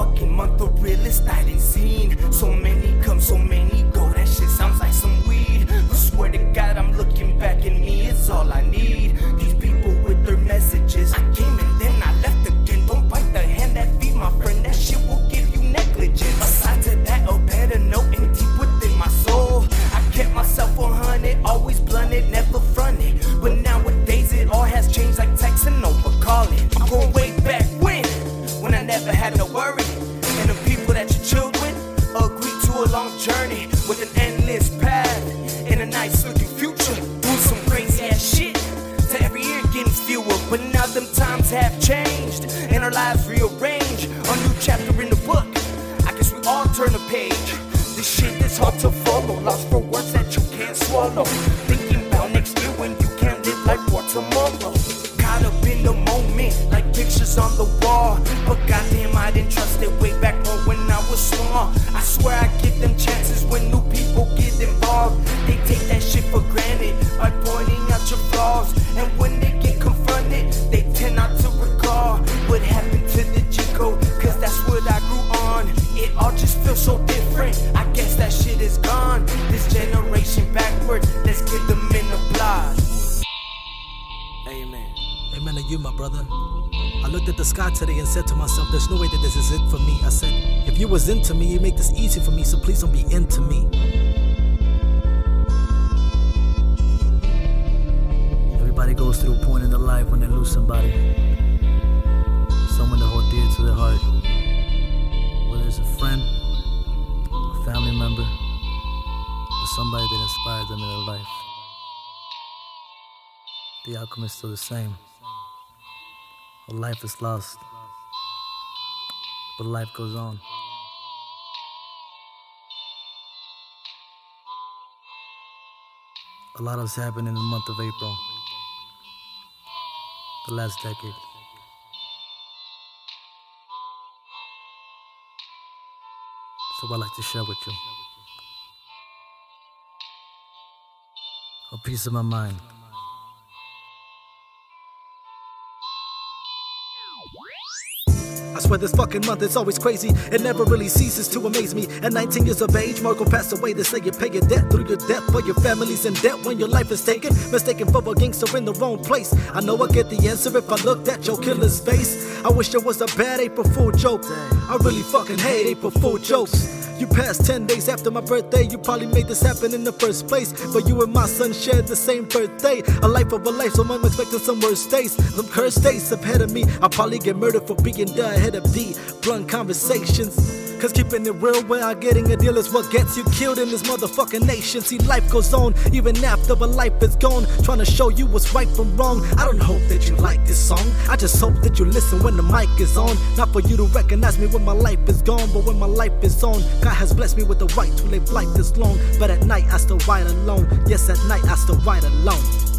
fucking month, the realest I didn't seen. So many come, so many go. That shit sounds like some weed. I swear to God, I'm looking back at me, it's all I need. These people with their messages. I came and then I left again. Don't bite the hand that feed my friend. That shit will give you negligence. Aside to that, a better note and deep within my soul. I kept myself 100, always blunted, never never had no worry. And the people that you chilled with agreed to a long journey with an endless path and a nice looking future. Doing some crazy ass shit to every year getting fewer. But now them times have changed and our lives rearranged. A new chapter in the book. I guess we all turn a page. This shit is hard to follow. Lost for words that you can't swallow. Thinking about next year when you can't live life for tomorrow. Caught up in the moment, like pictures on the wall. I didn't trust it way back when I was small. I swear I give them chances when new people get involved. They take that shit for granted by pointing out your flaws. And when they get confronted, they tend not to recall what happened to the G. Cause that's what I grew on. It all just feels so different. I guess that shit is gone. This generation backward, you, my brother. I looked at the sky today and said to myself, There's no way that this is it for me. I said, If you was into me, you make this easy for me, so please don't be into me. Everybody goes through a point in their life when they lose somebody, someone to hold dear to their heart. Whether it's a friend, a family member, or somebody that inspired them in their life. The outcome is still the same. A life is lost, but life goes on. A lot has happened in the month of April, the last decade. So I'd like to share with you a piece of my mind. I swear this fucking month is always crazy. It never really ceases to amaze me. At 19 years of age, Marco passed away. They say you pay your debt through your debt, but your family's in debt when your life is taken. Mistaken for a gangster in the wrong place. I know I get the answer if I looked at your killer's face. I wish it was a bad April Fool joke. I really fucking hate April Fool jokes. You passed 10 days after my birthday. You probably made this happen in the first place. But you and my son shared the same birthday. A life of a life, so I'm expecting some worse days. Some cursed days ahead of me. I'll probably get murdered for being the head of the blunt conversations. Cause keeping it real without getting a deal is what gets you killed in this motherfucking nation. See, life goes on even after a life is gone. Trying to show you what's right from wrong. I don't hope that you like this song. I just hope that you listen when the mic is on. Not for you to recognize me when my life is gone, but when my life is on. God has blessed me with the right to live life this long. But at night I still ride alone. Yes, at night I still ride alone.